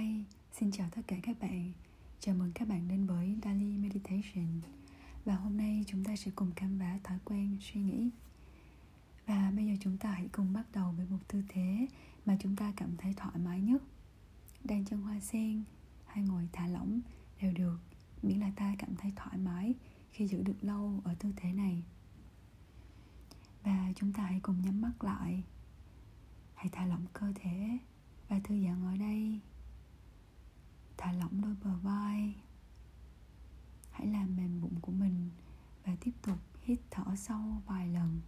Hi, xin chào tất cả các bạn. Chào mừng các bạn đến với Dali Meditation. Và hôm nay chúng ta sẽ cùng khám phá thói quen suy nghĩ. Và bây giờ chúng ta hãy cùng bắt đầu với một tư thế mà chúng ta cảm thấy thoải mái nhất. Đang chân hoa sen hay ngồi thả lỏng đều được Miễn là ta cảm thấy thoải mái khi giữ được lâu ở tư thế này. Và chúng ta hãy cùng nhắm mắt lại. Hãy thả lỏng cơ thể và thư giãn ở đây thả lỏng đôi bờ vai. Hãy làm mềm bụng của mình và tiếp tục hít thở sâu vài lần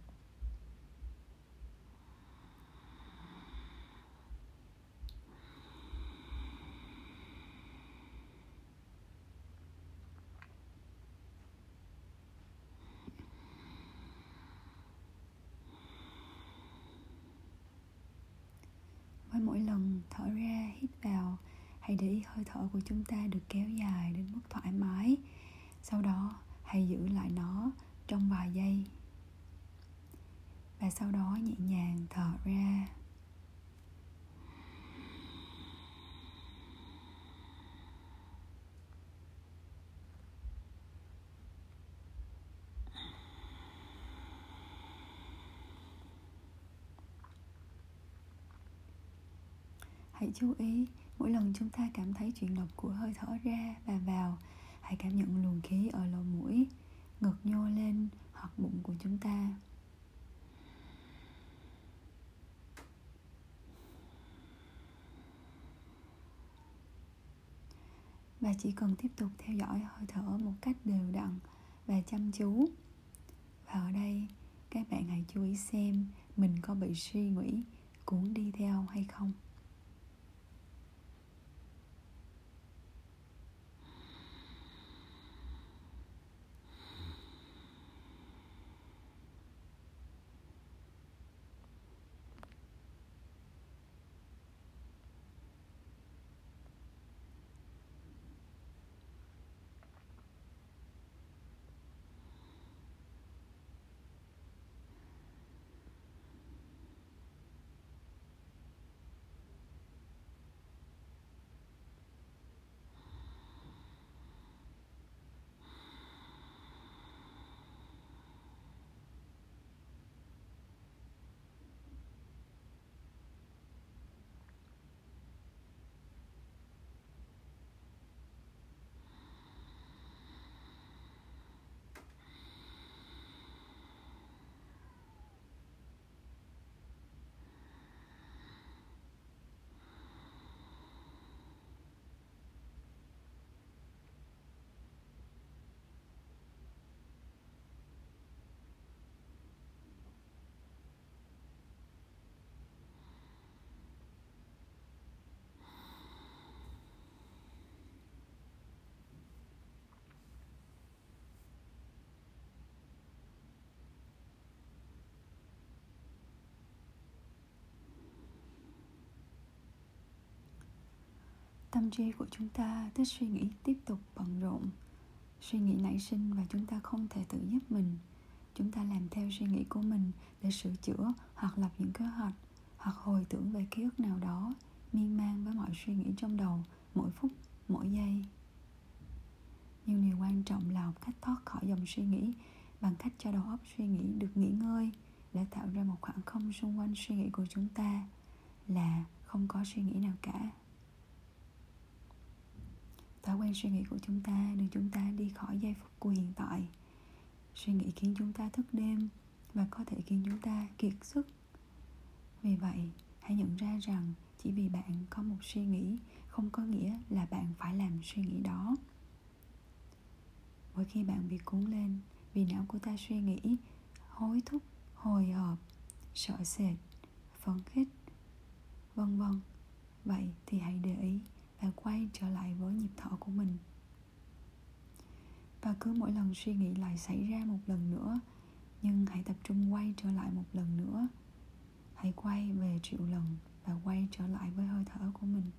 với mỗi lần thở ra hít vào hãy để ý hơi thở của chúng ta được kéo dài đến mức thoải mái. Sau đó, hãy giữ lại nó trong vài giây. Và sau đó nhẹ nhàng thở ra. Hãy chú ý mỗi lần chúng ta cảm thấy chuyển động của hơi thở ra và vào, hãy cảm nhận luồng khí ở lỗ mũi, ngực nhô lên hoặc bụng của chúng ta. Và chỉ cần tiếp tục theo dõi hơi thở một cách đều đặn và chăm chú. Và ở đây, các bạn hãy chú ý xem mình có bị suy nghĩ, cuốn đi theo hay không. Tâm trí của chúng ta thích suy nghĩ tiếp tục bận rộn, suy nghĩ nảy sinh và chúng ta không thể tự giúp mình. Chúng ta làm theo suy nghĩ của mình để sửa chữa hoặc lập những kế hoạch hoặc hồi tưởng về ký ức nào đó, miên man với mọi suy nghĩ trong đầu, mỗi phút, mỗi giây. Nhưng điều quan trọng là học cách thoát khỏi dòng suy nghĩ bằng cách cho đầu óc suy nghĩ được nghỉ ngơi để tạo ra một khoảng không xung quanh suy nghĩ của chúng ta là không có suy nghĩ nào cả thói quen suy nghĩ của chúng ta đưa chúng ta đi khỏi giây phút của hiện tại suy nghĩ khiến chúng ta thức đêm và có thể khiến chúng ta kiệt sức. Vì vậy, hãy nhận ra rằng chỉ vì bạn có một suy nghĩ, không có nghĩa là bạn phải làm suy nghĩ đó. Mỗi khi bạn bị cuốn lên vì não của ta suy nghĩ, hối thúc, hồi hộp, sợ sệt, phấn khích, vân vân, vậy thì hãy để ý và quay trở lại với nhịp thở của mình. Và cứ mỗi lần suy nghĩ lại xảy ra một lần nữa, nhưng hãy tập trung quay trở lại một lần nữa. Hãy quay về triệu lần và quay trở lại với hơi thở của mình.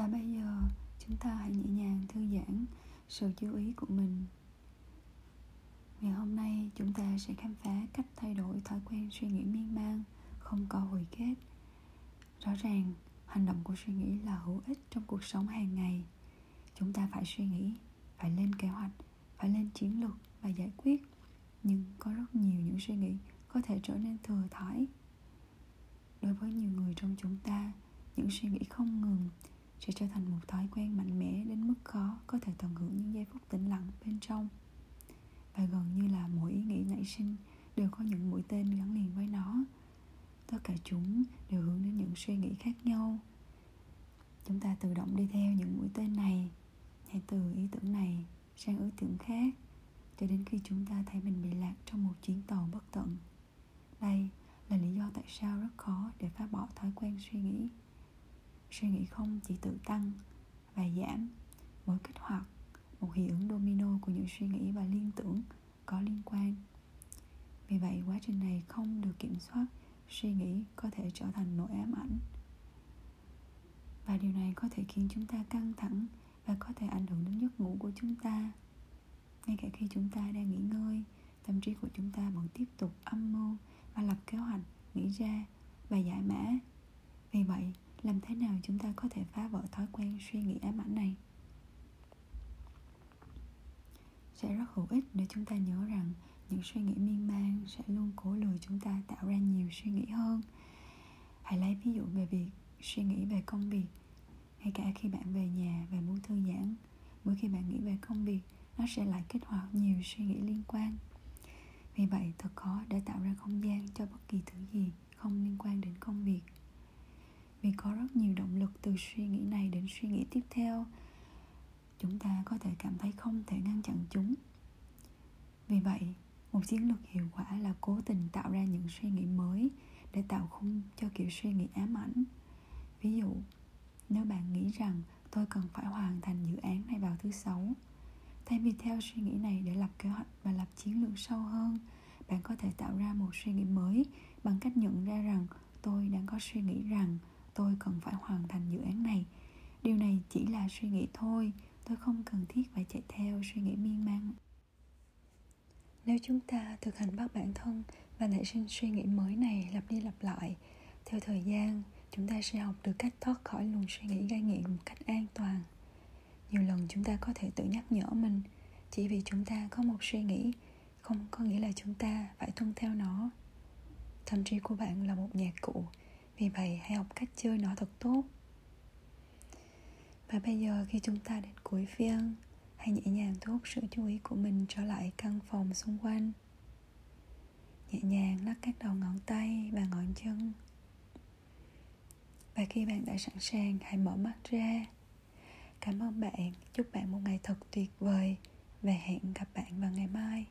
Và bây giờ chúng ta hãy nhẹ nhàng thư giãn sự chú ý của mình. Ngày hôm nay chúng ta sẽ khám phá cách thay đổi thói quen suy nghĩ miên man, không có hồi kết. Rõ ràng, hành động của suy nghĩ là hữu ích trong cuộc sống hàng ngày. Chúng ta phải suy nghĩ, phải lên kế hoạch, phải lên chiến lược và giải quyết. Nhưng có rất nhiều những suy nghĩ có thể trở nên thừa thải đối với nhiều người trong chúng ta, những suy nghĩ không ngừng sẽ trở thành một thói quen mạnh mẽ đến mức khó có thể tận hưởng những giây phút tĩnh lặng bên trong. Và gần như là mỗi ý nghĩ nảy sinh đều có những mũi tên gắn liền với nó. Tất cả chúng đều hướng đến những suy nghĩ khác nhau. Chúng ta tự động đi theo những mũi tên này, hay từ ý tưởng này sang ý tưởng khác, cho đến khi chúng ta thấy mình bị lạc trong một chuyến tàu bất tận. Đây là lý do tại sao rất khó để phá bỏ thói quen suy nghĩ suy nghĩ không chỉ tự tăng và giảm, mỗi kích hoạt một hiệu ứng domino của những suy nghĩ và liên tưởng có liên quan. Vì vậy, quá trình này không được kiểm soát, suy nghĩ có thể trở thành nỗi ám ảnh. Và điều này có thể khiến chúng ta căng thẳng và có thể ảnh hưởng đến giấc ngủ của chúng ta. Ngay cả khi chúng ta đang nghỉ ngơi, tâm trí của chúng ta vẫn tiếp tục âm mưu và lập kế hoạch, nghĩ ra và giải mã. Vì vậy làm thế nào chúng ta có thể phá vỡ thói quen suy nghĩ ám ảnh này? Sẽ rất hữu ích để chúng ta nhớ rằng những suy nghĩ miên man sẽ luôn cố lừa chúng ta tạo ra nhiều suy nghĩ hơn. Hãy lấy ví dụ về việc suy nghĩ về công việc. Ngay cả khi bạn về nhà và muốn thư giãn, mỗi khi bạn nghĩ về công việc, nó sẽ lại kích hoạt nhiều suy nghĩ liên quan. Vì vậy, thật khó để tạo ra không gian cho bất kỳ thứ gì không liên quan đến công việc vì có rất nhiều động lực từ suy nghĩ này đến suy nghĩ tiếp theo. Chúng ta có thể cảm thấy không thể ngăn chặn chúng. Vì vậy, một chiến lược hiệu quả là cố tình tạo ra những suy nghĩ mới để tạo khung cho kiểu suy nghĩ ám ảnh. Ví dụ, nếu bạn nghĩ rằng tôi cần phải hoàn thành dự án này vào thứ sáu, thay vì theo suy nghĩ này để lập kế hoạch và lập chiến lược sâu hơn, bạn có thể tạo ra một suy nghĩ mới bằng cách nhận ra rằng tôi đang có suy nghĩ rằng tôi cần phải hoàn thành dự án này. Điều này chỉ là suy nghĩ thôi, tôi không cần thiết phải chạy theo suy nghĩ miên man. Nếu chúng ta thực hành bắt bản thân và nảy sinh suy nghĩ mới này lặp đi lặp lại, theo thời gian, chúng ta sẽ học được cách thoát khỏi luồng suy nghĩ gây nghiện một cách an toàn. Nhiều lần chúng ta có thể tự nhắc nhở mình, chỉ vì chúng ta có một suy nghĩ, không có nghĩa là chúng ta phải tuân theo nó. Thậm trí của bạn là một nhạc cụ vì vậy, hãy học cách chơi nó thật tốt. Và bây giờ, khi chúng ta đến cuối phiên, hãy nhẹ nhàng thu hút sự chú ý của mình trở lại căn phòng xung quanh. Nhẹ nhàng lắc các đầu ngón tay và ngón chân. Và khi bạn đã sẵn sàng, hãy mở mắt ra. Cảm ơn bạn. Chúc bạn một ngày thật tuyệt vời. Và hẹn gặp bạn vào ngày mai.